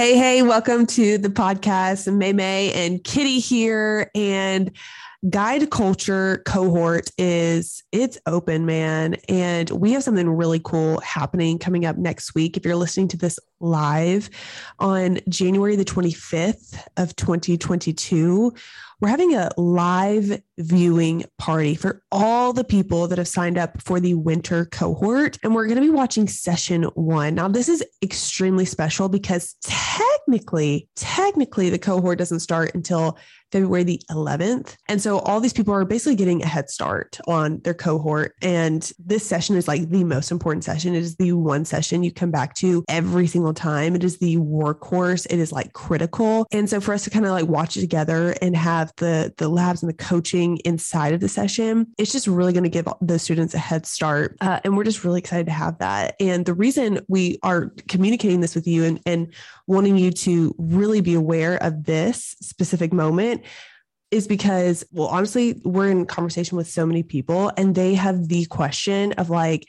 Hey, hey, welcome to the podcast. May May and Kitty here. And guide culture cohort is it's open man and we have something really cool happening coming up next week if you're listening to this live on January the 25th of 2022 we're having a live viewing party for all the people that have signed up for the winter cohort. And we're going to be watching session one. Now, this is extremely special because technically, technically, the cohort doesn't start until February the 11th. And so all these people are basically getting a head start on their cohort. And this session is like the most important session. It is the one session you come back to every single time. It is the workhorse. It is like critical. And so for us to kind of like watch it together and have the the labs and the coaching inside of the session, it's just really going to give the students a head start. Uh, and we're just really excited to have that. And the reason we are communicating this with you and, and wanting you to really be aware of this specific moment is because, well, honestly, we're in conversation with so many people and they have the question of like,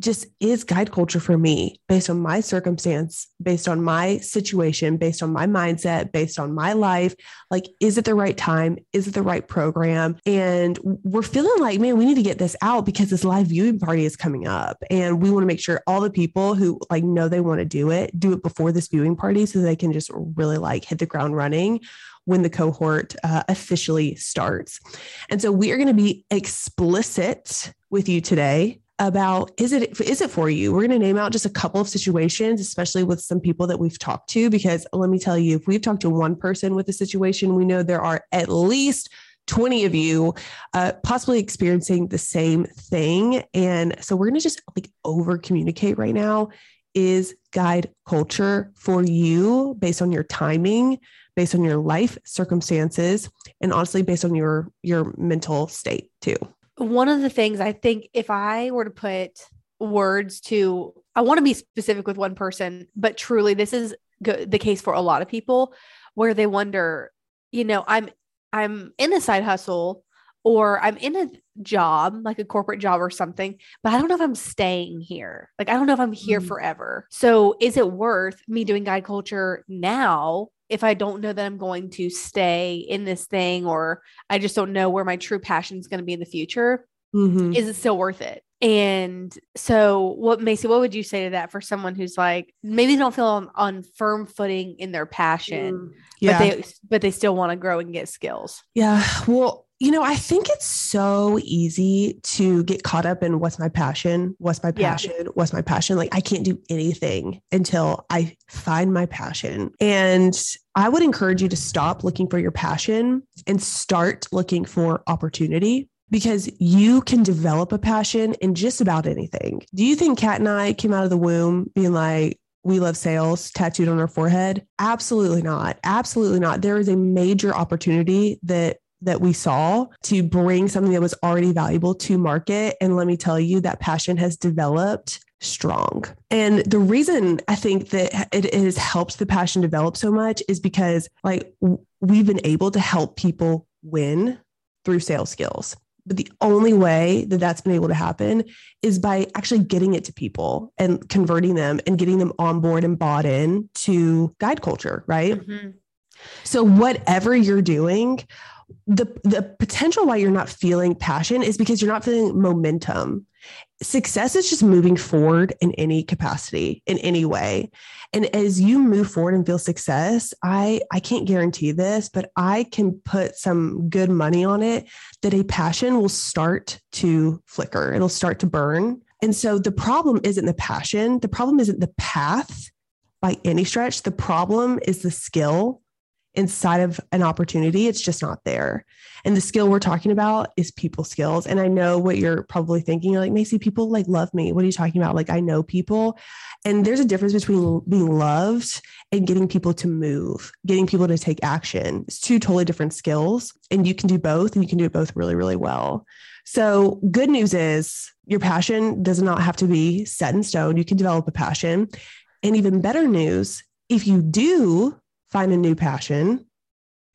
just is guide culture for me based on my circumstance, based on my situation, based on my mindset, based on my life. Like, is it the right time? Is it the right program? And we're feeling like, man, we need to get this out because this live viewing party is coming up. And we want to make sure all the people who like know they want to do it, do it before this viewing party so they can just really like hit the ground running when the cohort uh, officially starts. And so we are going to be explicit with you today about is it is it for you? We're going to name out just a couple of situations especially with some people that we've talked to because let me tell you if we've talked to one person with a situation we know there are at least 20 of you uh, possibly experiencing the same thing. And so we're going to just like over communicate right now. Is guide culture for you based on your timing based on your life circumstances and honestly based on your your mental state too one of the things I think if I were to put words to, I want to be specific with one person, but truly this is go- the case for a lot of people where they wonder, you know, I'm I'm in a side hustle or I'm in a job, like a corporate job or something, but I don't know if I'm staying here. Like I don't know if I'm here mm. forever. So is it worth me doing guide culture now if I don't know that I'm going to stay in this thing or I just don't know where my true passion is going to be in the future, mm-hmm. is it still worth it? And so, what Macy, what would you say to that for someone who's like maybe they don't feel on, on firm footing in their passion, mm, yeah. but they but they still want to grow and get skills? Yeah. Well, you know, I think it's so easy to get caught up in what's my passion, what's my passion, yeah. what's my passion. Like, I can't do anything until I find my passion. And I would encourage you to stop looking for your passion and start looking for opportunity because you can develop a passion in just about anything. Do you think Kat and I came out of the womb being like, we love sales tattooed on our forehead? Absolutely not. Absolutely not. There is a major opportunity that that we saw to bring something that was already valuable to market. And let me tell you, that passion has developed strong. And the reason I think that it, has helped the passion develop so much is because, like, we've been able to help people win through sales skills. But the only way that that's been able to happen is by actually getting it to people and converting them and getting them on board and bought in to guide culture, right? Mm-hmm. So, whatever you're doing, the the potential why you're not feeling passion is because you're not feeling momentum. Success is just moving forward in any capacity in any way. And as you move forward and feel success i i can't guarantee this but i can put some good money on it that a passion will start to flicker. It'll start to burn. And so the problem isn't the passion. The problem isn't the path by any stretch. The problem is the skill inside of an opportunity, it's just not there. And the skill we're talking about is people skills. And I know what you're probably thinking. You're like, Macy, people like love me. What are you talking about? Like, I know people. And there's a difference between being loved and getting people to move, getting people to take action. It's two totally different skills. And you can do both, and you can do it both really, really well. So, good news is your passion does not have to be set in stone. You can develop a passion. And even better news, if you do find a new passion,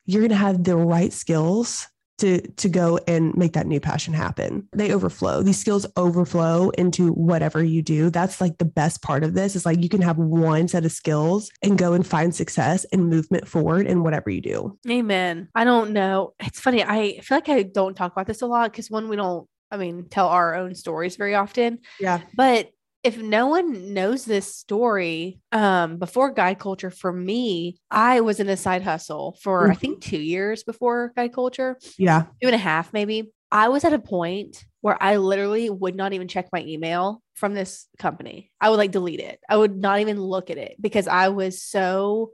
you're going to have the right skills to to go and make that new passion happen. They overflow. These skills overflow into whatever you do. That's like the best part of this is like you can have one set of skills and go and find success and movement forward in whatever you do. Amen. I don't know. It's funny. I feel like I don't talk about this a lot because one, we don't I mean, tell our own stories very often. Yeah. But if no one knows this story um, before guide culture for me i was in a side hustle for mm-hmm. i think two years before guide culture. Yeah. Two and a half maybe. I was at a point where i literally would not even check my email from this company. I would like delete it. I would not even look at it because i was so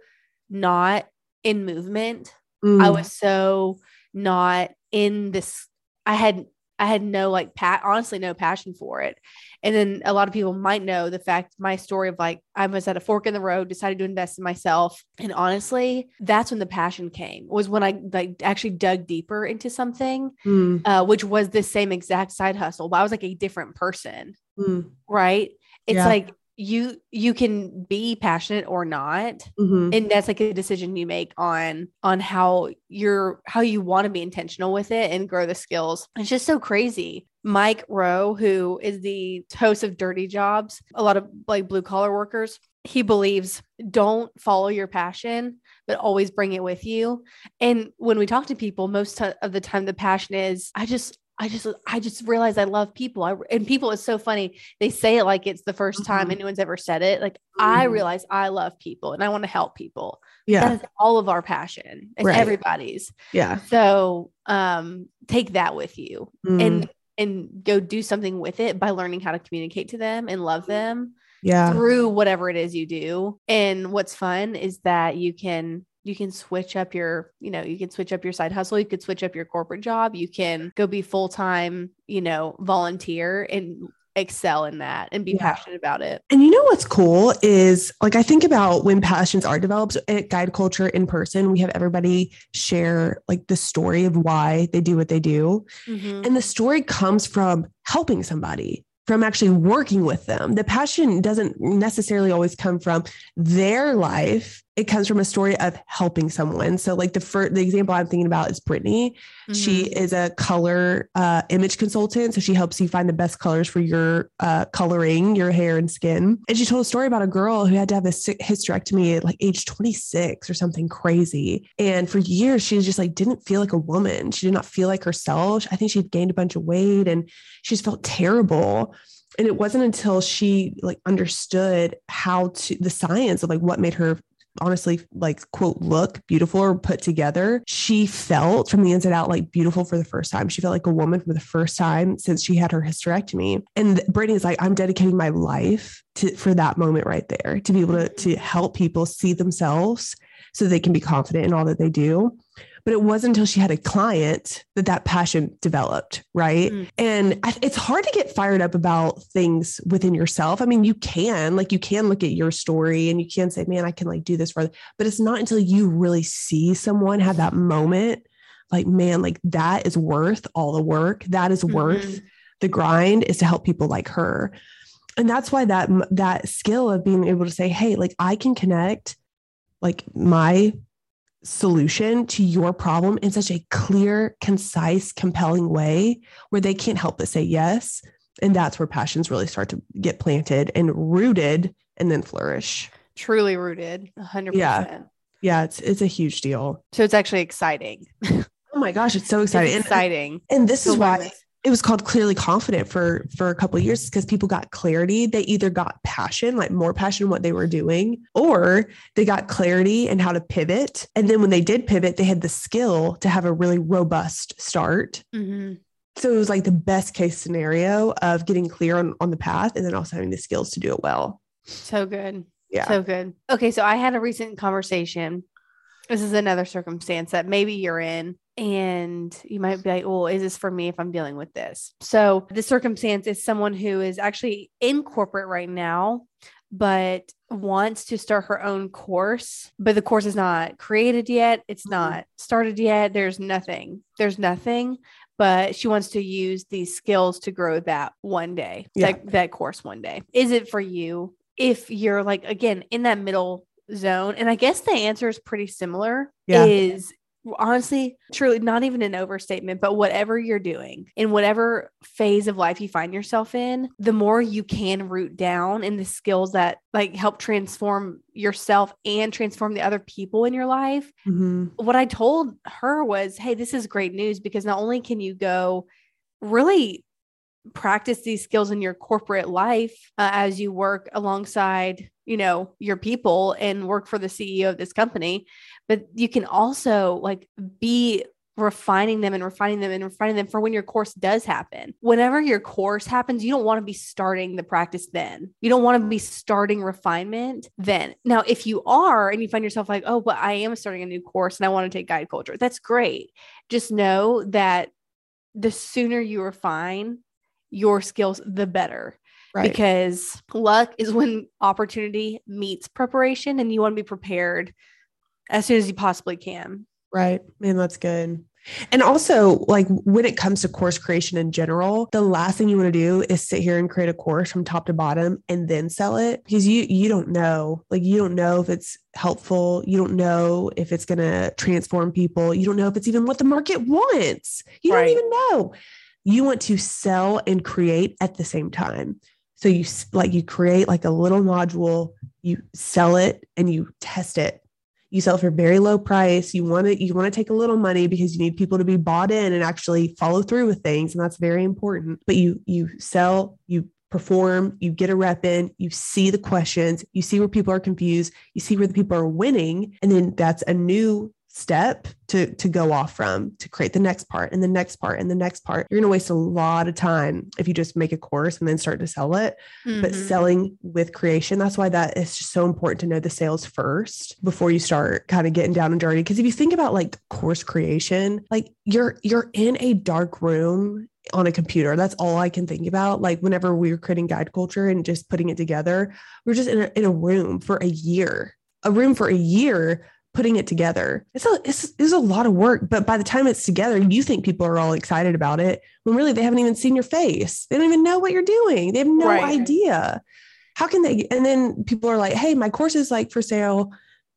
not in movement. Mm. i was so not in this i had I had no like pat honestly no passion for it. And then a lot of people might know the fact my story of like I was at a fork in the road, decided to invest in myself. And honestly, that's when the passion came, was when I like actually dug deeper into something, mm. uh, which was the same exact side hustle, but I was like a different person. Mm. Right. It's yeah. like you you can be passionate or not mm-hmm. and that's like a decision you make on on how you're how you want to be intentional with it and grow the skills. It's just so crazy. Mike rowe who is the host of dirty jobs a lot of like blue collar workers he believes don't follow your passion but always bring it with you. And when we talk to people most of the time the passion is i just I just I just realized I love people. I, and people is so funny. They say it like it's the 1st time mm-hmm. anyone's ever said it. Like mm-hmm. I realize I love people and I want to help people. Yeah. That is all of our passion. It's right. everybody's. Yeah. So um take that with you mm. and and go do something with it by learning how to communicate to them and love them. Yeah. Through whatever it is you do. And what's fun is that you can you can switch up your you know you can switch up your side hustle you could switch up your corporate job you can go be full-time you know volunteer and excel in that and be yeah. passionate about it. And you know what's cool is like I think about when passions are developed at guide culture in person, we have everybody share like the story of why they do what they do. Mm-hmm. And the story comes from helping somebody from actually working with them. The passion doesn't necessarily always come from their life it comes from a story of helping someone. So, like the first, the example I'm thinking about is Brittany. Mm-hmm. She is a color uh, image consultant, so she helps you find the best colors for your uh, coloring, your hair and skin. And she told a story about a girl who had to have a hysterectomy at like age 26 or something crazy. And for years, she just like didn't feel like a woman. She did not feel like herself. I think she'd gained a bunch of weight, and she just felt terrible and it wasn't until she like understood how to the science of like what made her honestly like quote look beautiful or put together she felt from the inside out like beautiful for the first time. She felt like a woman for the first time since she had her hysterectomy. And brittany's like i'm dedicating my life to for that moment right there to be able to to help people see themselves so they can be confident in all that they do but it wasn't until she had a client that that passion developed right mm. and it's hard to get fired up about things within yourself i mean you can like you can look at your story and you can say man i can like do this for but it's not until you really see someone have that moment like man like that is worth all the work that is worth mm-hmm. the grind is to help people like her and that's why that that skill of being able to say hey like i can connect like my solution to your problem in such a clear, concise, compelling way where they can't help but say yes. And that's where passions really start to get planted and rooted and then flourish. Truly rooted, 100%. Yeah. Yeah, it's it's a huge deal. So it's actually exciting. oh my gosh, it's so It's exciting. And- exciting. And, this to is why this. It was called clearly confident for for a couple of years because people got clarity they either got passion like more passion in what they were doing or they got clarity and how to pivot and then when they did pivot they had the skill to have a really robust start Mhm. so it was like the best case scenario of getting clear on, on the path and then also having the skills to do it well So good. yeah So good. Okay. So I had a recent conversation. This is another circumstance that maybe you're in, and you might be like, well, is this for me if I'm dealing with this? So the circumstance is someone who is actually in corporate right now, but wants to start her own course, but the course is not created yet. It's Mhm. not started yet. There's nothing. There's nothing. But she wants to use these skills to grow that one day, Yeah. that, that course one day. Is it for you? if you're like again in that middle zone and i guess the answer is pretty similar Yeah. is honestly truly not even an overstatement but whatever you're doing in whatever phase of life you find yourself in the more you can root down in the skills that like help transform yourself and transform the other people in your life Mhm. what I told her was, hey, this is great news because not only can you go really practice these skills in your corporate life uh, as you work alongside, you know, your people and work for the CEO of this company, but you can also like be refining them and refining them and refining them for when your course does happen. Whenever your course happens, you don't want to be starting the practice then. You don't want to be starting refinement then. Now, if you are and you find yourself like, oh, but I am starting a new course and I want to take guide culture, that's great. Just know that the sooner you refine your skills, the better right because luck is when opportunity meets preparation and you want to be prepared as soon as you possibly can. Right. Man, that's good. And also, like when it comes to course creation in general, the last thing you want to do is sit here and create a course from top to bottom and then sell it because you you don't know. Like you don't know if it's helpful. You don't know if it's going to transform people. You don't know if it's even what the market wants. You Right. don't even know. You want to sell and create at the same time. So you like you create like a little module, you sell it and you test it. You sell for very low price. You want to you want to take a little money because you need people to be bought in and actually follow through with things and that's very important. But you you sell you perform you get a rep in you see the questions you see where people are confused you see where the people are winning and then that's a new step to to go off from to create the next part and the next part and the next part. You're going to waste a lot of time if you just make a course and then start to sell it. But Mhm. selling with creation that's why that is just so important to know the sales first before you start kind of getting down and dirty. Because if you think about like course creation like you're you're in a dark room on a computer. That's all i can think about. Like whenever we were creating guide culture and just putting it together we are just in a, in a room for a year a room for a year putting it together. It's a it's, it's a lot of work but by the time it's together you think people are all excited about it when really they haven't even seen your face. They don't even know what you're doing. They have no Right. idea. How can they and then people are like hey my course is like for sale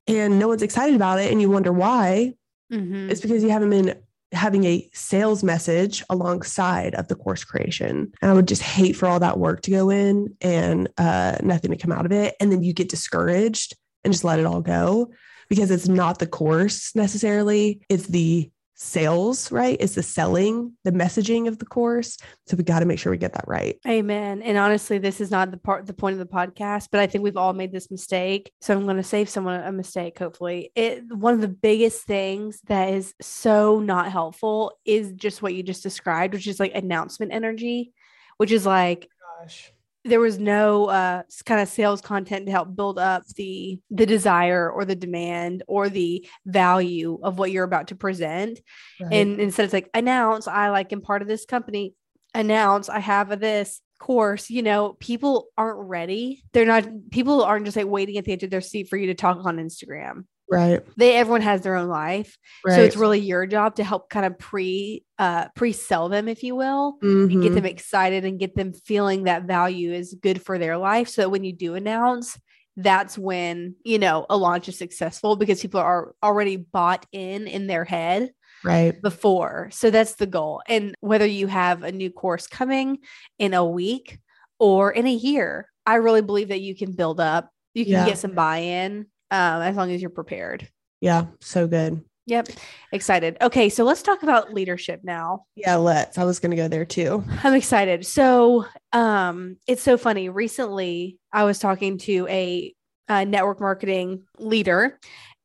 and no one's excited about it and you wonder why. Mhm. it's because you haven't been having a sales message alongside of the course creation. And i would just hate for all that work to go in and uh, nothing to come out of it and then you get discouraged and just let it all go because it's not the course necessarily it's the sales right it's the selling the messaging of the course so we got to make sure we get that right Amen. And honestly, this is not the part the point of the podcast, but I think we've all made this mistake. So I'm going to save someone a mistake. Hopefully, it one of the biggest things that is so not helpful is just what you just described, which is like announcement energy, which is like oh gosh there was no uh kind of sales content to help build up the the desire or the demand or the value of what you're about to present. And instead it's like announce i like am part of this company. Announce i have a this course. You know people aren't ready. They're not people aren't just like waiting at the edge of their seat for you to talk on instagram right. They everyone has their own life. Right so it's really your job to help kind of pre uh pre-sell them if you will and get them excited and get them feeling that value is good for their life. So that when you do announce that's when you know a launch is successful because people are already bought in in their head right. before. So that's the goal. And whether you have a new course coming in a week or in a year, I really believe that you can build up, you can Yeah. get some buy in um, as long as you're prepared. yeah so good Yep. Excited. Okay. So let's talk about leadership now. Yeah, let's. I was going to go there too. I'm excited. So, um, it's so funny. Recently, I was talking to a, a network marketing leader,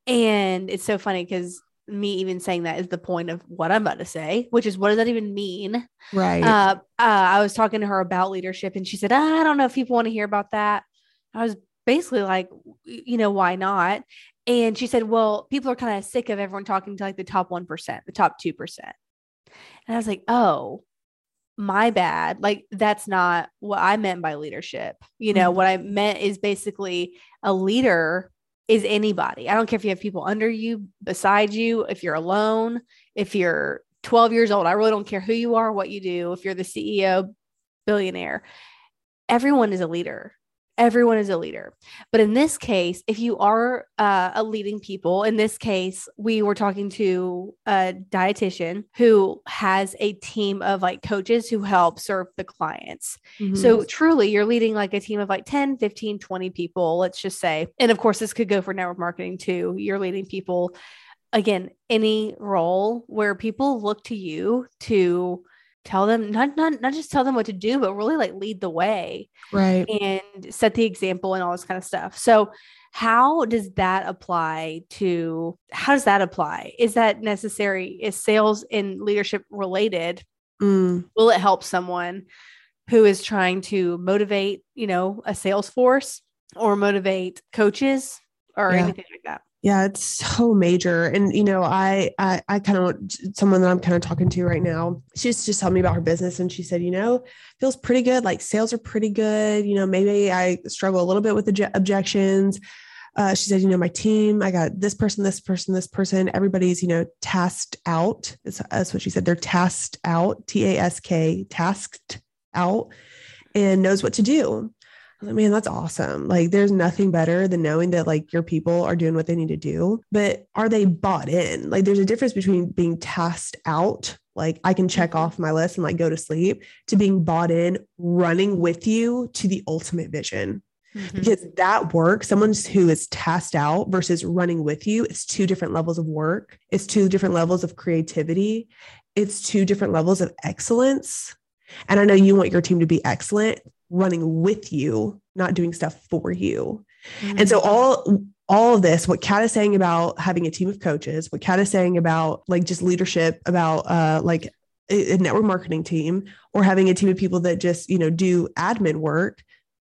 and it's so funny because me even saying that is the point of what I'm about to say, which is what does that even mean? Right. Uh, uh, I was talking to her about leadership, and she said, "I don't know if people want to hear about that." I was basically like, you know, why not? And she said, well, people are kind of sick of everyone talking to like the top 1%, the top 2%. And I was like, oh, my bad. Like, that's not what I meant by leadership. You know, Mhm. what I meant is basically a leader is anybody. I don't care if you have people under you, beside you, if you're alone, if you're 12 years old. I really don't care who you are, what you do, if you're the CEO, billionaire. Everyone is a leader. Everyone is a leader. But in this case, if you are uh, a leading people, in this case, we were talking to a dietitian who has a team of like coaches who help serve the clients. Mhm. So truly, you're leading like a team of like 10, 15, 20 people, let's just say. And of course, this could go for network marketing too. You're leading people, again, any role where people look to you to tell them, not, not, not just tell them what to do, but really like lead the way right. and set the example and all this kind of stuff. So, how does that apply to how does that apply? Is that necessary? Is sales and leadership related? Mm, Will it help someone who is trying to motivate, you know, a sales force or motivate coaches or Yeah. anything like that? Yeah, it's so major. And you know, I I, I kind of someone that I'm kind of talking to right now. She's just telling me about her business, and she said, you know, feels pretty good. Like sales are pretty good. You know, maybe I struggle a little bit with the obje- objections. Uh, she said, you know, my team, I got this person, this person, this person. Everybody's, you know, tasked out. That's, that's what she said. They're tasked out, T A S K, tasked out, and knows what to do. I was like, man, that's awesome. Like, there's nothing better than knowing that like your people are doing what they need to do. But are they bought in? Like, there's a difference between being tasked out, like I can check Mhm. off my list and like go to sleep, to being bought in, running with you to the ultimate vision Mm-hmm. because that work, someone who is tasked out versus running with you, it's two different levels of work. It's two different levels of creativity. It's two different levels of excellence. And I know you want your team to be excellent, running with you, not doing stuff for you. And so all all of this, what Kat is saying about having a team of coaches, what Kat is saying about like just leadership, about uh like a, a network marketing team, or having a team of people that just you know do admin work,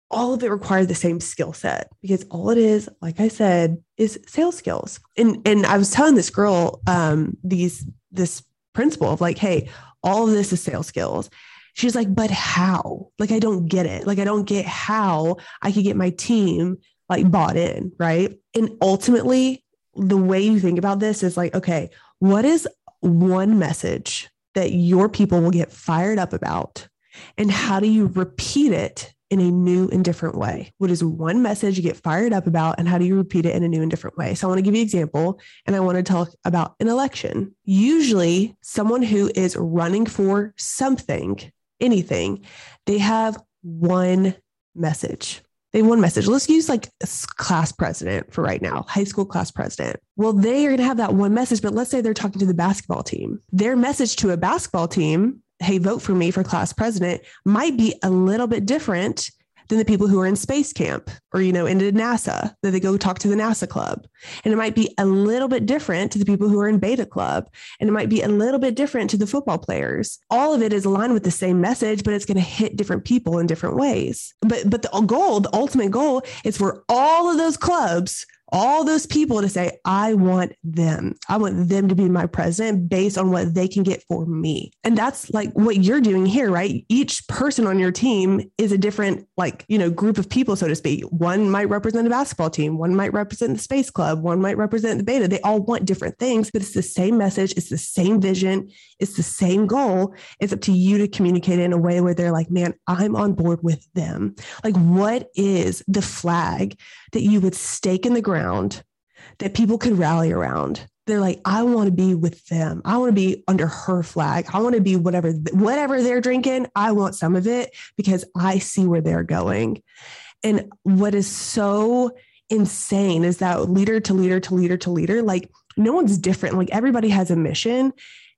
all of it requires the same skill set because all it is, like I said, is sales skills. And and I was telling this girl um these this principle of like, hey, all of this is sales skills. She's like, but how? Like, I don't get it. Like, I don't get how I could get my team like bought in, right? And ultimately, the way you think about this is like, okay, what is one message that your people will get fired up about? And how do you repeat it in a new and different way? What is one message you get fired up about? And how do you repeat it in a new and different way? So I want to give you an example and I want to talk about an election. Usually, someone who is running for something, anything, they have one message. They one message. Let's use like class president for right now, high school class president. Well, they are going to have that one message, but let's say they're talking to the basketball team. Their message to a basketball team, hey, vote for me for class president, might be a little bit different than the people who are in space camp or, you know, into NASA, that they go talk to the NASA club. And it might be a little bit different to the people who are in beta club. And it might be a little bit different to the football players. All of it is aligned with the same message, but it's going to hit different people in different ways. But but the goal, the ultimate goal is for all of those clubs, all those people to say, I want them. I want them to be my president based on what they can get for me. And that's like what you're doing here, right? Each person on your team is a different, like, you know, group of people, so to speak. One might represent a basketball team, one might represent the space club, one might represent the beta. They all want different things, but it's the same message, it's the same vision, it's the same goal. It's up to you to communicate in a way where they're like, man, I'm on board with them. Like, what is the flag that you would stake in the ground that people could rally around? They're like, I want to be with them. I want to be under her flag. I want to be whatever whatever they're drinking. I want some of it because I see where they're going. And what is so insane is that leader to leader to leader to leader, like no one's different. Like everybody has a mission.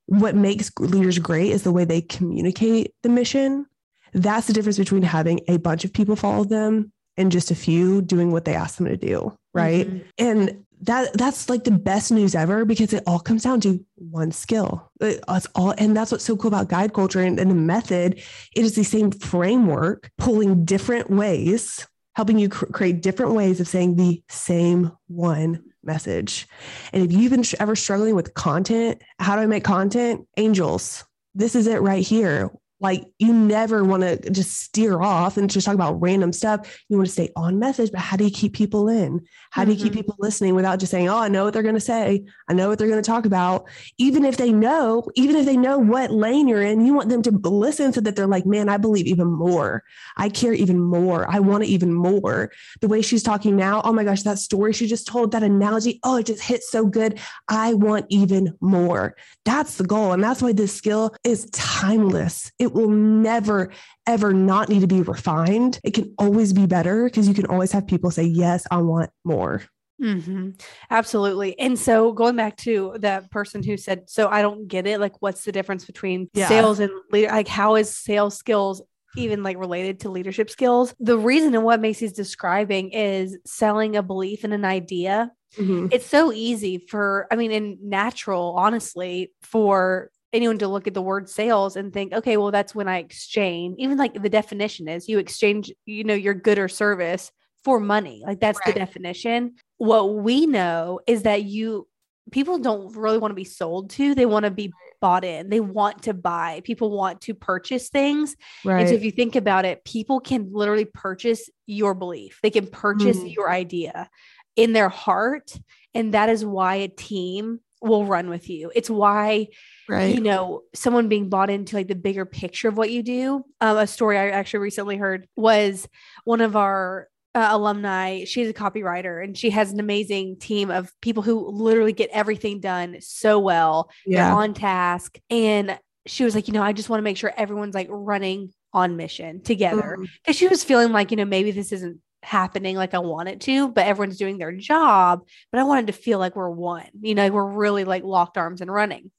What makes leaders great is the way they communicate the mission. That's the difference between having a bunch of people follow them and just a few doing what they ask them to do. Right. Mm-hmm. And that that's like the best news ever because it all comes down to one skill. It's all, and that's what's so cool about guide culture and, and the method. It is the same framework, pulling different ways, helping you cr- create different ways of saying the same one message. And if you've been ever struggling with content, how do I make content? Angels, this is it right here. Like you never want to just steer off and just talk about random stuff. You want to stay on message, but how do you keep people in? How do you keep mm-hmm. people listening without just saying, "Oh, I know what they're going to say. I know what they're going to talk about." Even if they know, even if they know what lane you're in, you want them to listen so that they're like, "Man, I believe even more. I care even more. I want it even more." The way she's talking now, oh my gosh, that story she just told, that analogy, oh, it just hits so good. I want even more. That's the goal, and that's why this skill is timeless. It will never ever not need to be refined. It can always be better because you can always have people say, Yes, I want more. Mm-hmm. Absolutely. And so going back to that person who said, So I don't get it. Like, what's the difference between yeah. sales and leader? Like, how is sales skills even like related to leadership skills? The reason and what Macy's describing is selling a belief in an idea. Mm-hmm. It's so easy for, I mean, and natural, honestly, for anyone to look at the word sales and think, okay, well, that's when I exchange. Even like the definition is you exchange, you know, your good or service for money. Like that's right. the definition. What we know is that you people don't really want to be sold to, they want to be bought in. They want to buy. People want to purchase things. Right. And so if you think about it, people can literally purchase your belief. They can purchase mm. your idea in their heart. And that is why a team will run with you. It's why right you know someone being bought into like the bigger picture of what you do um, a story i actually recently heard was one of our uh, alumni she's a copywriter and she has an amazing team of people who literally get everything done so well yeah. they're on task and she was like you know i just want to make sure everyone's like running on mission together because mm. she was feeling like you know maybe this isn't happening like I want it to, but everyone's doing their job. But I wanted to feel like we're one, you know, we're really like locked arms and running.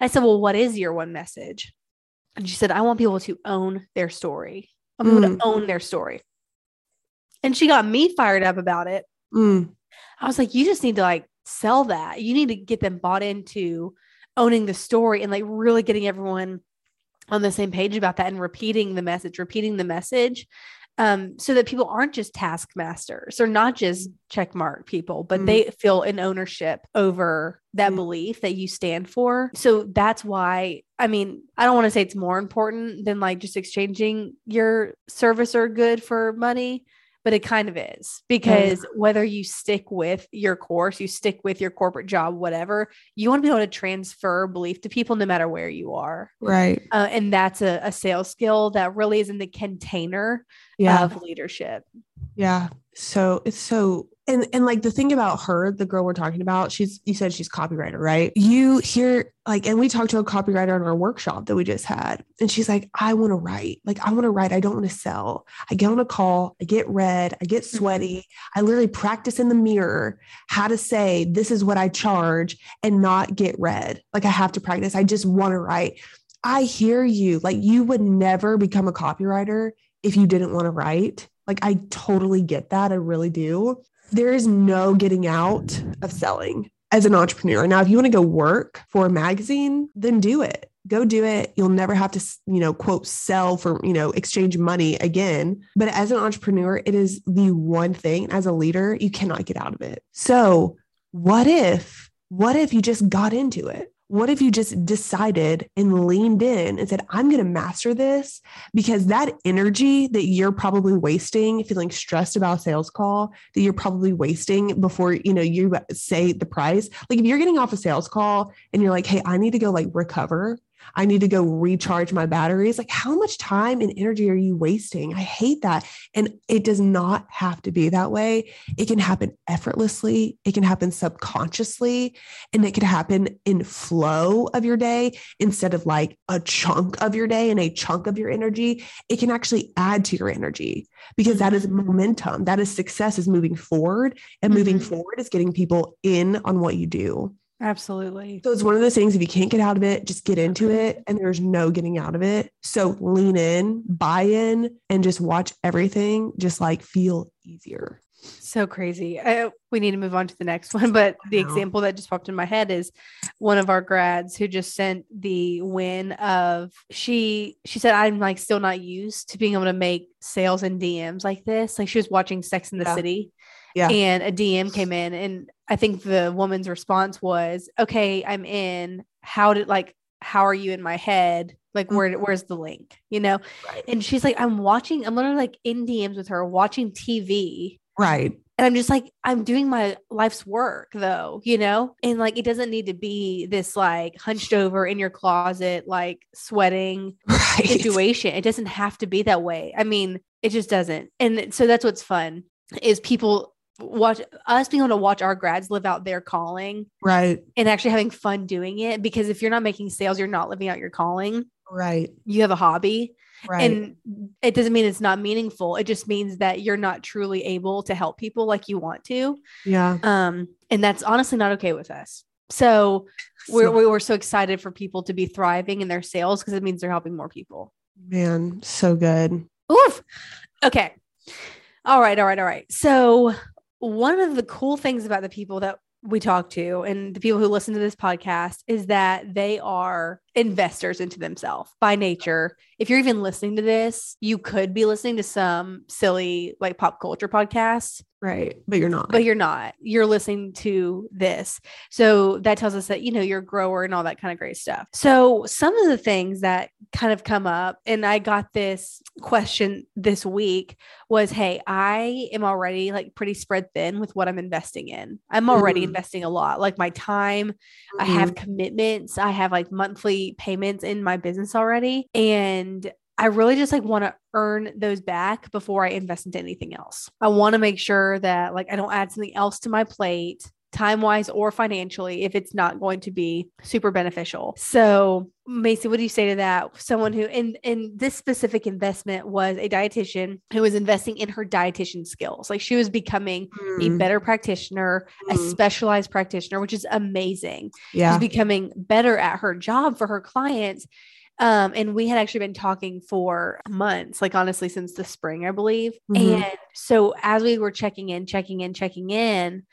I said, Well, what is your one message? And she said, I want people to own their story. I want mm. people to own their story. And she got me fired up about it. Mm. I was like, You just need to like sell that. You need to get them bought into owning the story and like really getting everyone on the same page about that and repeating the message, repeating the message um, so that people aren't just taskmasters or not just check mark people, but mm. they feel an ownership over that mm. belief that you stand for. So that's why, I mean, I don't want to say it's more important than like just exchanging your service or good for money, but it kind of is because whether you stick with your course, you stick with your corporate job, whatever, you want to be able to transfer belief to people no matter where you are. Right. Uh, and that's a, a sales skill that really is in the container yeah. of leadership. Yeah. So it's so and and like the thing about her, the girl we're talking about, she's you said she's copywriter, right? You hear like, and we talked to a copywriter in our workshop that we just had, and she's like, I want to write, like I want to write, I don't want to sell. I get on a call, I get red, I get mm-hmm. sweaty, I literally practice in the mirror how to say this is what I charge and not get red. Like I have to practice. I just want to write. I hear you. Like you would never become a copywriter if you didn't want to write. Like I totally get that. I really do there is no getting out of selling as an entrepreneur. Now, if you want to go work for a magazine, then do it. Go do it. You'll never have to, you know, quote, sell for, you know, exchange money again. But as an entrepreneur, it is the one thing as a leader, you cannot get out of it. So, what if, what if you just got into it? What if you just decided and leaned in and said, I'm going to master this? Because that energy that you're probably wasting, feeling stressed about sales call, that you're probably wasting before, you know, you say the price. Like if you're getting off a sales call and you're like, hey, I need to go like recover I need to go recharge my batteries. Like, how much time and energy are you wasting? I hate that. And it does not have to be that way. It can happen effortlessly, it can happen subconsciously, and it can happen in flow of your day instead of like a chunk of your day and a chunk of your energy. It can actually add to your energy because that is mm-hmm. momentum. That is success, is moving forward. And moving mm-hmm. forward is getting people in on what you do. Absolutely. So it's one of those things if you can't get out of it, just get into it and there's no getting out of it. So lean in, buy in, and just watch everything just like feel easier. So crazy. I, we need to move on to the next one. But the example that just popped in my head is one of our grads who just sent the win of she she said I'm like still not used to being able to make sales and DMs like this. Like she was watching Sex and the Yeah. City. Yeah. And a DM came in and I think the woman's response was, "Okay, I'm in. How did like how are you in my head? Like where mm-hmm. where's the link? You know?" Right. And she's like, "I'm watching. I'm literally like in DMs with her, watching TV." Right. And I'm just like, I'm doing my life's work though, you know? And like, it doesn't need to be this like hunched over in your closet, like sweating Right. situation. It doesn't have to be that way. I mean, it just doesn't. And so that's what's fun is people watch us being able to watch our grads live out their calling Right. and actually having fun doing it. Because if you're not making sales, you're not living out your calling. Right. You have a hobby. Right. And it doesn't mean it's not meaningful. It just means that you're not truly able to help people like you want to. yeah. Um, and that's honestly not okay with us. So we're, So- we we're so excited for people to be thriving in their sales because it means they're helping more people. man, so good. Oof. Okay. All right. All right. All right. So one of the cool things about the people that we talk to and the people who listen to this podcast is that they are investors into themselves by nature. If you're even listening to this, you could be listening to some silly like pop culture podcasts Right. But you're not. but you're not. You're listening to this. So that tells us that, you know, you're a grower and all that kind of great stuff. So some of the things that kind of come up, and I got this question this week was, Hey, I am already like pretty spread thin with what I'm investing in. I'm already Mhm. investing a lot, like my time, I have commitments. I have like monthly payments in my business already. And I really just like want to earn those back before I invest into anything else. I want to make sure that like I don't add something else to my plate time wise or financially if it's not going to be super beneficial. So, Macy, what do you say to that? Someone who in in this specific investment was a dietitian who was investing in her dietitian skills. Like she was becoming a Mm, better practitioner, a mm, specialized practitioner, which is amazing yeah. she's becoming better at her job for her clients. Um, and we had actually been talking for months, like honestly, since the spring, I believe. Mhm. And so as we were checking in, checking in, checking in,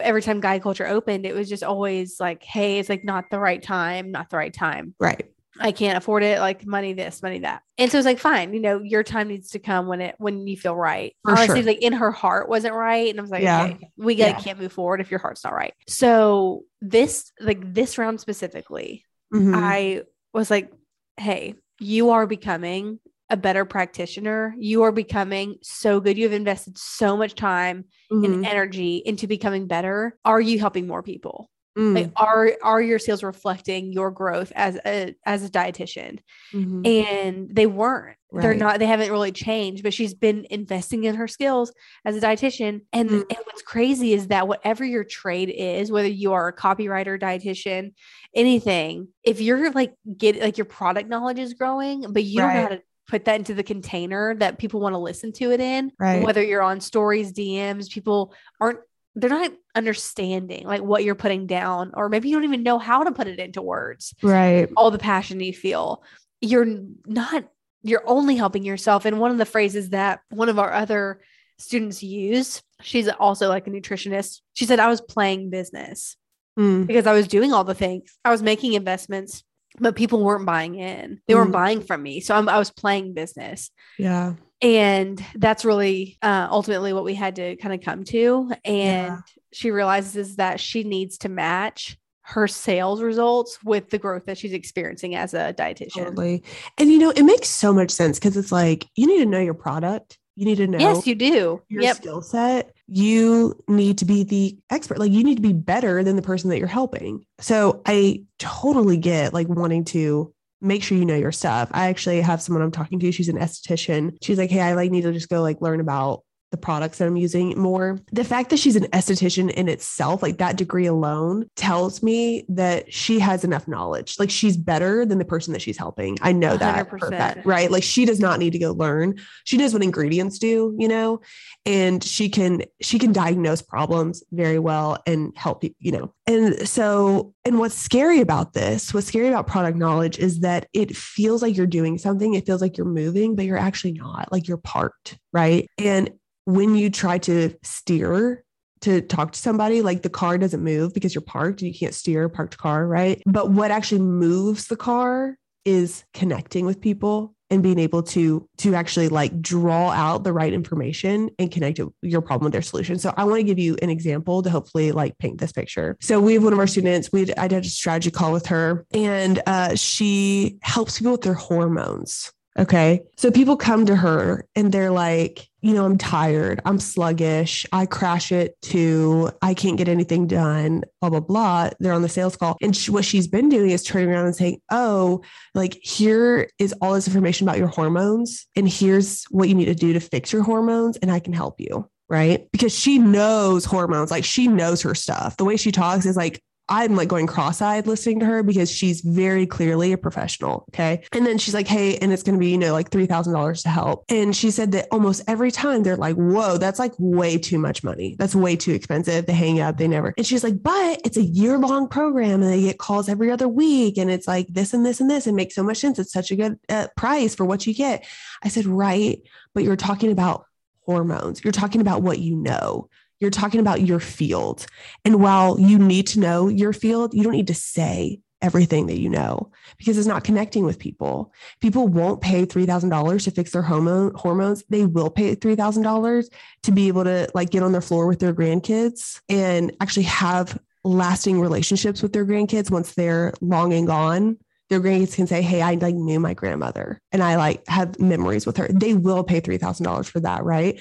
every time Guide Culture opened, it was just always like, hey, it's like not the right time, not the right time. Right. I can't afford it, like money this, money that. And so it's like, fine, you know, your time needs to come when it when you feel right. For Honestly, sure. like in her heart wasn't right. And I was like, Yeah. okay, we like Yeah. can't move forward if your heart's not right. So this like this round specifically, Mhm. I was like, hey, you are becoming a better practitioner. You are becoming so good. You have invested so much time Mhm. and energy into becoming better. Are you helping more people? Mm, Like are are your sales reflecting your growth as a as a dietitian? mhm. And they weren't. They're not, they haven't really changed, but she's been investing in her skills as a dietitian. And, Mm. and what's crazy is that whatever your trade is, whether you are a copywriter, dietitian, anything, if you're like get like your product knowledge is growing, but you don't know how to put that into the container that people want to listen to it in, Right. whether you're on stories, DMs, people aren't they're not understanding like what you're putting down, or maybe you don't even know how to put it into words Right. all the passion you feel. You're not, you're only helping yourself. And one of the phrases that one of our other students used, she's also like a nutritionist. She said, I was playing business Mm, because I was doing all the things, I was making investments, but people weren't buying in. They weren't Mm. buying from me. So I'm, I was playing business. yeah. And that's really uh, ultimately what we had to kind of come to. And Yeah. she realizes that she needs to match her sales results with the growth that she's experiencing as a dietitian. Totally. And you know, it makes so much sense because it's like you need to know your product. You need to know Yes, you do. your Yep. skill set. You need to be the expert. Like you need to be better than the person that you're helping. So I totally get like wanting to make sure you know your stuff. I actually have someone I'm talking to. She's an esthetician. She's like, Hey, I like need to just go like learn about the products that I'm using more. The fact that she's an esthetician in itself, like that degree alone, tells me that she has enough knowledge. Like she's better than the person that she's helping. I know that for a 100%. fact, right? Like she does not need to go learn. She knows what ingredients do, you know, and she can she can diagnose problems very well and help you know. And so, and what's scary about this, what's scary about product knowledge is that it feels like you're doing something. It feels like you're moving, but you're actually not. Like you're parked, right? And when you try to steer to talk to somebody, like the car doesn't move because you're parked and you can't steer a parked car, right? But what actually moves the car is connecting with people and being able to to actually like draw out the right information and connect your problem with their solution. So I want to give you an example to hopefully like paint this picture. So we have one of our students. We I did a strategy call with her, and uh, she helps people with their hormones. Okay. So people come to her and they're like, you know, I'm tired. I'm sluggish. I crash it too. I can't get anything done, blah, blah, blah. They're on the sales call. And she, what she's been doing is turning around and saying, oh, like here is all this information about your hormones. And here's what you need to do to fix your hormones. And I can help you. Right. Because she knows hormones. Like she knows her stuff. The way she talks is like, I'm like going cross eyed listening to her because she's very clearly a professional. Okay. And then she's like, Hey, and it's going to be, you know, like $3,000 to help. And she said that almost every time they're like, Whoa, that's like way too much money. That's way too expensive. They hang out, they never. And she's like, But it's a year long program and they get calls every other week. And it's like this and this and this. and makes so much sense. It's such a good uh, price for what you get. I said, Right. But you're talking about hormones. You're talking about what you know. You're talking about your field. And while you need to know your field, you don't need to say everything that you know because it's not connecting with people. People won't pay $3,000 to fix their hormone hormones. They will pay $3,000 to be able to like get on their floor with their grandkids and actually have lasting relationships with their grandkids once they're long and gone their grandkids can say, Hey, I like knew my grandmother and I like have memories with her. They will pay $3,000 for that. Right.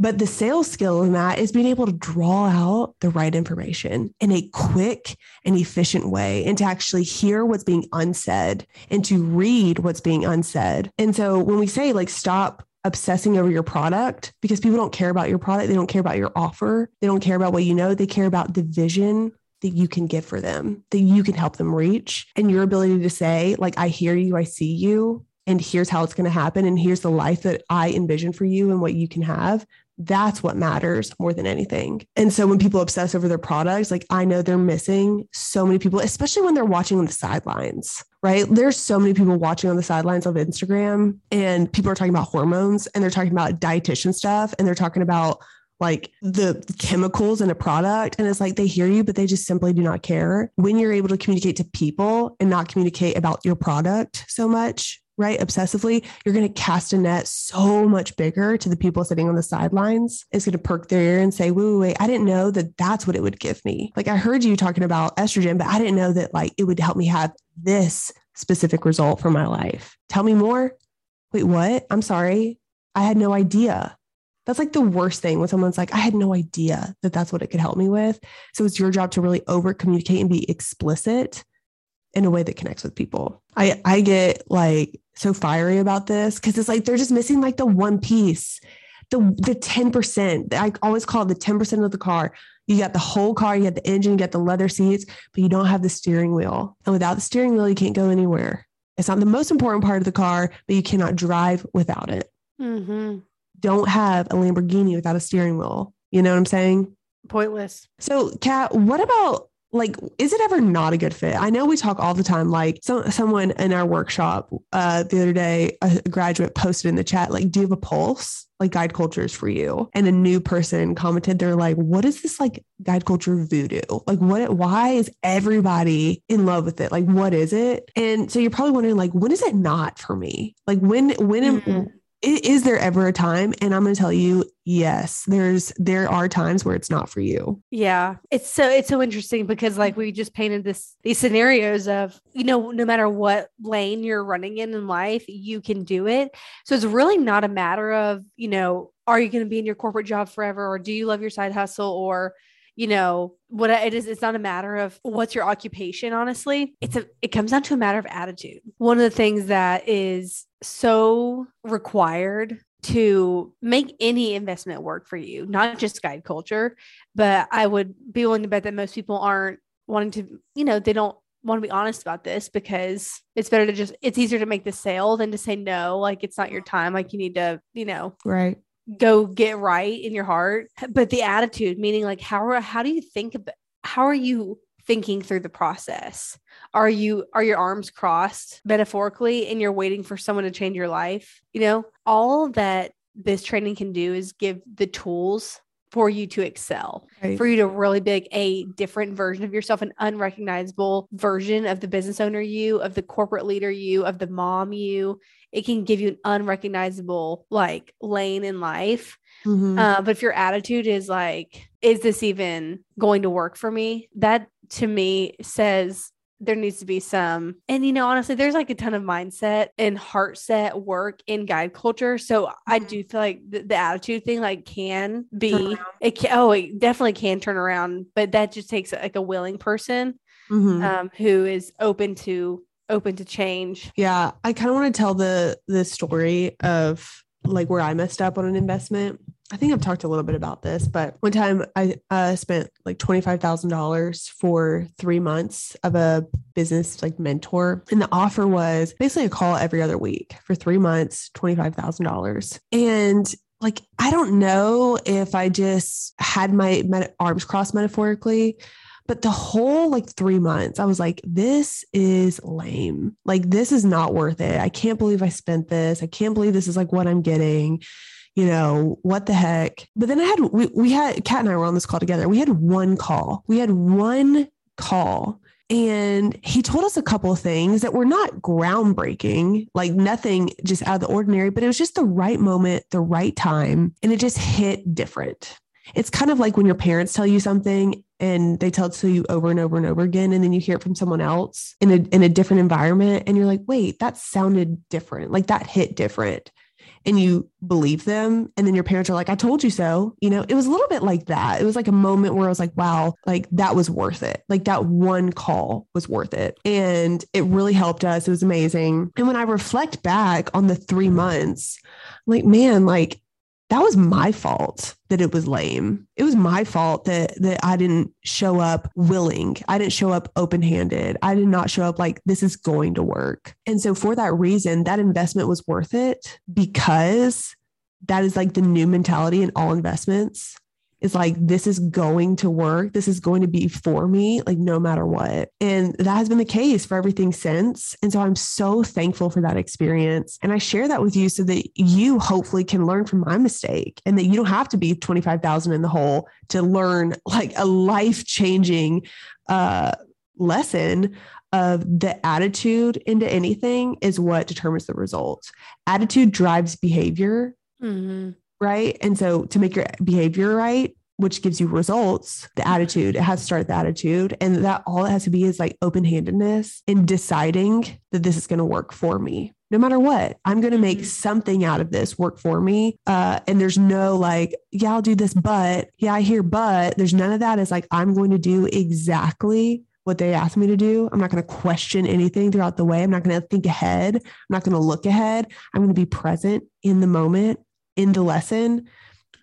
But the sales skill in that is being able to draw out the right information in a quick and efficient way and to actually hear what's being unsaid and to read what's being unsaid. And so when we say like stop obsessing over your product because people don't care about your product, they don't care about your offer, they don't care about what you know, they care about the vision that you can give for them, that you can help them reach, and your ability to say, like, I hear you, I see you, and here's how it's going to happen, and here's the life that I envision for you and what you can have. That's what matters more than anything. And so when people obsess over their products, like I know they're missing so many people, especially when they're watching on the sidelines, right? There's so many people watching on the sidelines of Instagram, and people are talking about hormones and they're talking about dietitian stuff and they're talking about like the chemicals in a product. And it's like they hear you, but they just simply do not care. When you're able to communicate to people and not communicate about your product so much, right? Obsessively, you're going to cast a net so much bigger to the people sitting on the sidelines. It's going to perk their ear and say, wait, wait, wait, I didn't know that that's what it would give me. Like I heard you talking about estrogen, but I didn't know that like it would help me have this specific result for my life. Tell me more. Wait, what? I'm sorry. I had no idea. That's like the worst thing when someone's like, I had no idea that that's what it could help me with. So it's your job to really over communicate and be explicit in a way that connects with people. I I get like so fiery about this because it's like they're just missing like the one piece, the the 10%. I always call it the 10% of the car. You got the whole car, you got the engine, you got the leather seats, but you don't have the steering wheel. And without the steering wheel, you can't go anywhere. It's not the most important part of the car, but you cannot drive without it. Mm-hmm. Don't have a Lamborghini without a steering wheel. You know what I'm saying? Pointless. So, Kat, what about like, is it ever not a good fit? I know we talk all the time. Like, so, someone in our workshop uh, the other day, a graduate posted in the chat, like, do you have a pulse? Like, guide culture is for you. And a new person commented, they're like, what is this like guide culture voodoo? Like, what, why is everybody in love with it? Like, what is it? And so you're probably wondering, like, when is it not for me? Like, when, when, am, Mhm. i- is there ever a time and i'm going to tell you yes there's there are times where it's not for you Yeah. It's so it's so interesting because like we just painted this these scenarios of, you know, no matter what lane you're running in in life, you can do it. So it's really not a matter of, you know, are you going to be in your corporate job forever or do you love your side hustle or you know what it is it's not a matter of what's your occupation honestly. It's a it comes down to a matter of attitude. One of the things that is so required to make any investment work for you, not just guide culture, but I would be willing to bet that most people aren't wanting to, you know, they don't want to be honest about this because it's better to just it's easier to make the sale than to say no like it's not your time like you need to you know right go get right in your heart but the attitude meaning like how how do you think about how are you thinking through the process? Are you are your arms crossed metaphorically and you're waiting for someone to change your life? You know all that this training can do is give the tools for you to excel, right. for you to really be a different version of yourself, an unrecognizable version of the business owner you, of the corporate leader you, of the mom you. It can give you an unrecognizable like lane in life. Mm-hmm. Uh, but if your attitude is like, is this even going to work for me? That to me says there needs to be some and you know honestly there's like a ton of mindset and heart set work in guide culture so i mm-hmm. do feel like the, the attitude thing like can be it can, oh it definitely can turn around but that just takes like a willing person mm-hmm. um, who is open to open to change yeah i kind of want to tell the the story of like where i messed up on an investment I think I've talked a little bit about this, but one time I uh, spent like $25,000 for three months of a business like mentor. And the offer was basically a call every other week for three months, $25,000. And like, I don't know if I just had my met- arms crossed metaphorically, but the whole like three months, I was like, this is lame. Like, this is not worth it. I can't believe I spent this. I can't believe this is like what I'm getting you know, what the heck? But then I had, we, we had, Kat and I were on this call together. We had one call. We had one call. And he told us a couple of things that were not groundbreaking, like nothing just out of the ordinary, but it was just the right moment, the right time. And it just hit different. It's kind of like when your parents tell you something and they tell it to you over and over and over again and then you hear it from someone else in a in a different environment and you're like wait that sounded different like that hit different and you believe them and then your parents are like i told you so you know? It was a little bit like that. It was like a moment where i was like wow like that was worth it. Like that one call was worth it. And it really helped us. It was amazing. And when i reflect back on the 3 months like man like that was my fault that it was lame. It was my fault that that I didn't show up willing. I didn't show up open-handed. I did not show up like this is going to work. And so for that reason, that investment was worth it because that is like the new mentality in all investments is like, this is going to work. This is going to be for me, like no matter what. And that has been the case for everything since. And so I'm so thankful for that experience. And I share that with you so that you hopefully can learn from my mistake and that you don't have to be 25,000 in the hole to learn like a life changing uh, lesson of the attitude into anything is what determines the results. Attitude drives behavior. Mm-hmm right? And so to make your behavior right, which gives you results, the attitude, it has to start the attitude. And that all it has to be is like open handedness in deciding that this is going to work for me. No matter what, I'm going to make mm-hmm. something out of this work for me. Uh, and there's no like, yeah, I'll do this, but yeah, I hear, but there's none of that. It's like, I'm going to do exactly what they asked me to do. I'm not going to question anything throughout the way. I'm not going to think ahead. I'm not going to look ahead. I'm going to be present in the moment in the lesson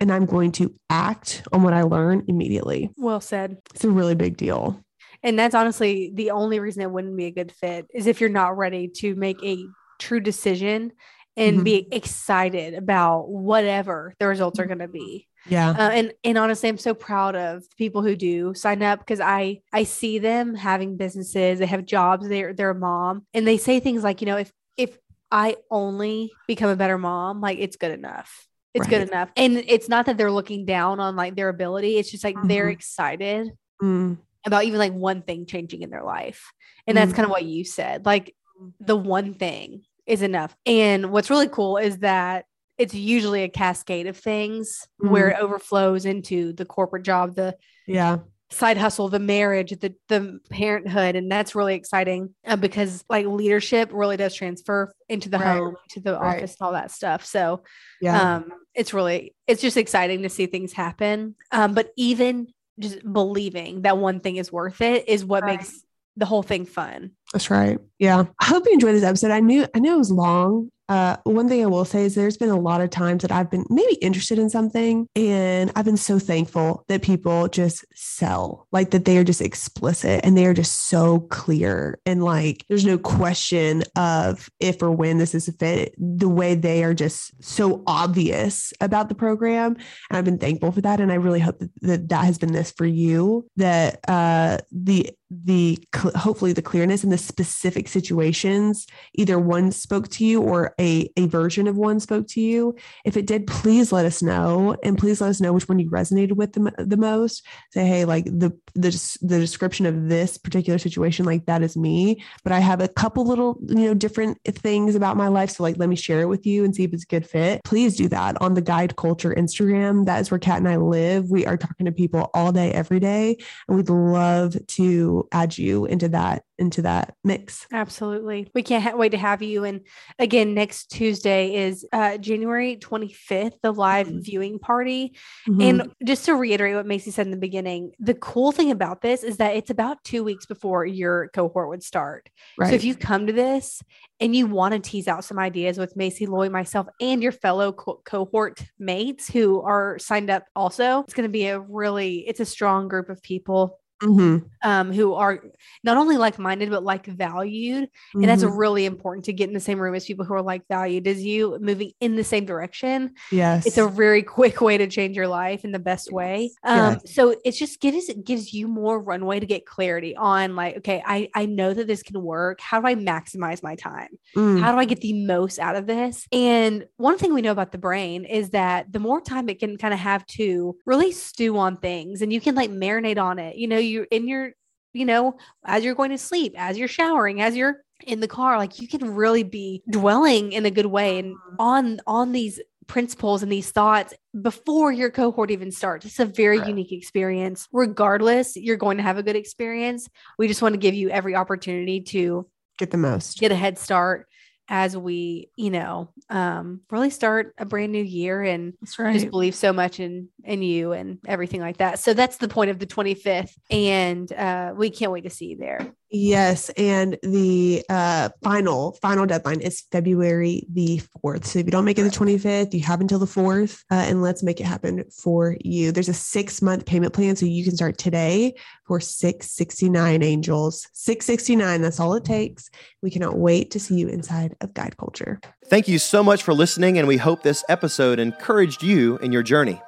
and I'm going to act on what I learn immediately. Well said. It's a really big deal. And that's honestly the only reason it wouldn't be a good fit is if you're not ready to make a true decision and mm-hmm. be excited about whatever the results are going to be. Yeah. Uh, and and honestly, I'm so proud of people who do sign up because I I see them having businesses, they have jobs, they're they're a mom, and they say things like, you know, if if I only become a better mom, like it's good enough. It's right. good enough. And it's not that they're looking down on like their ability. It's just like mm-hmm. they're excited mm. about even like one thing changing in their life. And mm. that's kind of what you said. Like the one thing is enough. And what's really cool is that it's usually a cascade of things mm. where it overflows into the corporate job, the yeah side hustle, the marriage, the the parenthood, and that's really exciting uh, because like leadership really does transfer into the right. home, to the right. office, and all that stuff. So, yeah, um, it's really it's just exciting to see things happen. Um, but even just believing that one thing is worth it is what right. makes the whole thing fun. That's right. Yeah. I hope you enjoyed this episode. I knew I knew it was long uh, one thing I will say is there's been a lot of times that I've been maybe interested in something, and I've been so thankful that people just sell, like that they are just explicit and they are just so clear. And like there's no question of if or when this is a fit, the way they are just so obvious about the program. And I've been thankful for that. And I really hope that that, that has been this for you, that uh, the the hopefully the clearness and the specific situations either one spoke to you or a, a version of one spoke to you if it did please let us know and please let us know which one you resonated with the, the most say hey like the, the the description of this particular situation like that is me but i have a couple little you know different things about my life so like let me share it with you and see if it's a good fit please do that on the guide culture instagram that is where kat and i live we are talking to people all day every day and we'd love to add you into that into that mix. Absolutely. We can't ha- wait to have you. And again, next Tuesday is uh, January 25th, the live mm-hmm. viewing party. Mm-hmm. And just to reiterate what Macy said in the beginning, the cool thing about this is that it's about two weeks before your cohort would start. Right. So if you come to this and you want to tease out some ideas with Macy, Lloyd, myself, and your fellow co- cohort mates who are signed up also, it's going to be a really, it's a strong group of people Mm-hmm. Um, who are not only like minded but like valued, mm-hmm. and that's mm-hmm. really important to get in the same room as people who are like valued as you, moving in the same direction. Yes, it's a very quick way to change your life in the best way. Um, yes. so it's just gives it gives you more runway to get clarity on like, okay, I I know that this can work. How do I maximize my time? Mm. How do I get the most out of this? And one thing we know about the brain is that the more time it can kind of have to really stew on things, and you can like marinate on it. You know you're in your, you know, as you're going to sleep, as you're showering, as you're in the car, like you can really be dwelling in a good way and mm-hmm. on on these principles and these thoughts before your cohort even starts. It's a very right. unique experience. Regardless, you're going to have a good experience. We just want to give you every opportunity to get the most, get a head start as we, you know, um, really start a brand new year and right. just believe so much in in you and everything like that. So that's the point of the 25th, and uh, we can't wait to see you there. Yes, and the uh, final final deadline is February the fourth. So if you don't make it the twenty fifth, you have until the fourth, uh, and let's make it happen for you. There's a six month payment plan, so you can start today for six sixty nine. Angels six sixty nine. That's all it takes. We cannot wait to see you inside of Guide Culture. Thank you so much for listening, and we hope this episode encouraged you in your journey.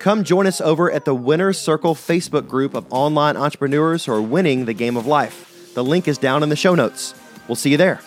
Come join us over at the Winner's Circle Facebook group of online entrepreneurs who are winning the game of life. The link is down in the show notes. We'll see you there.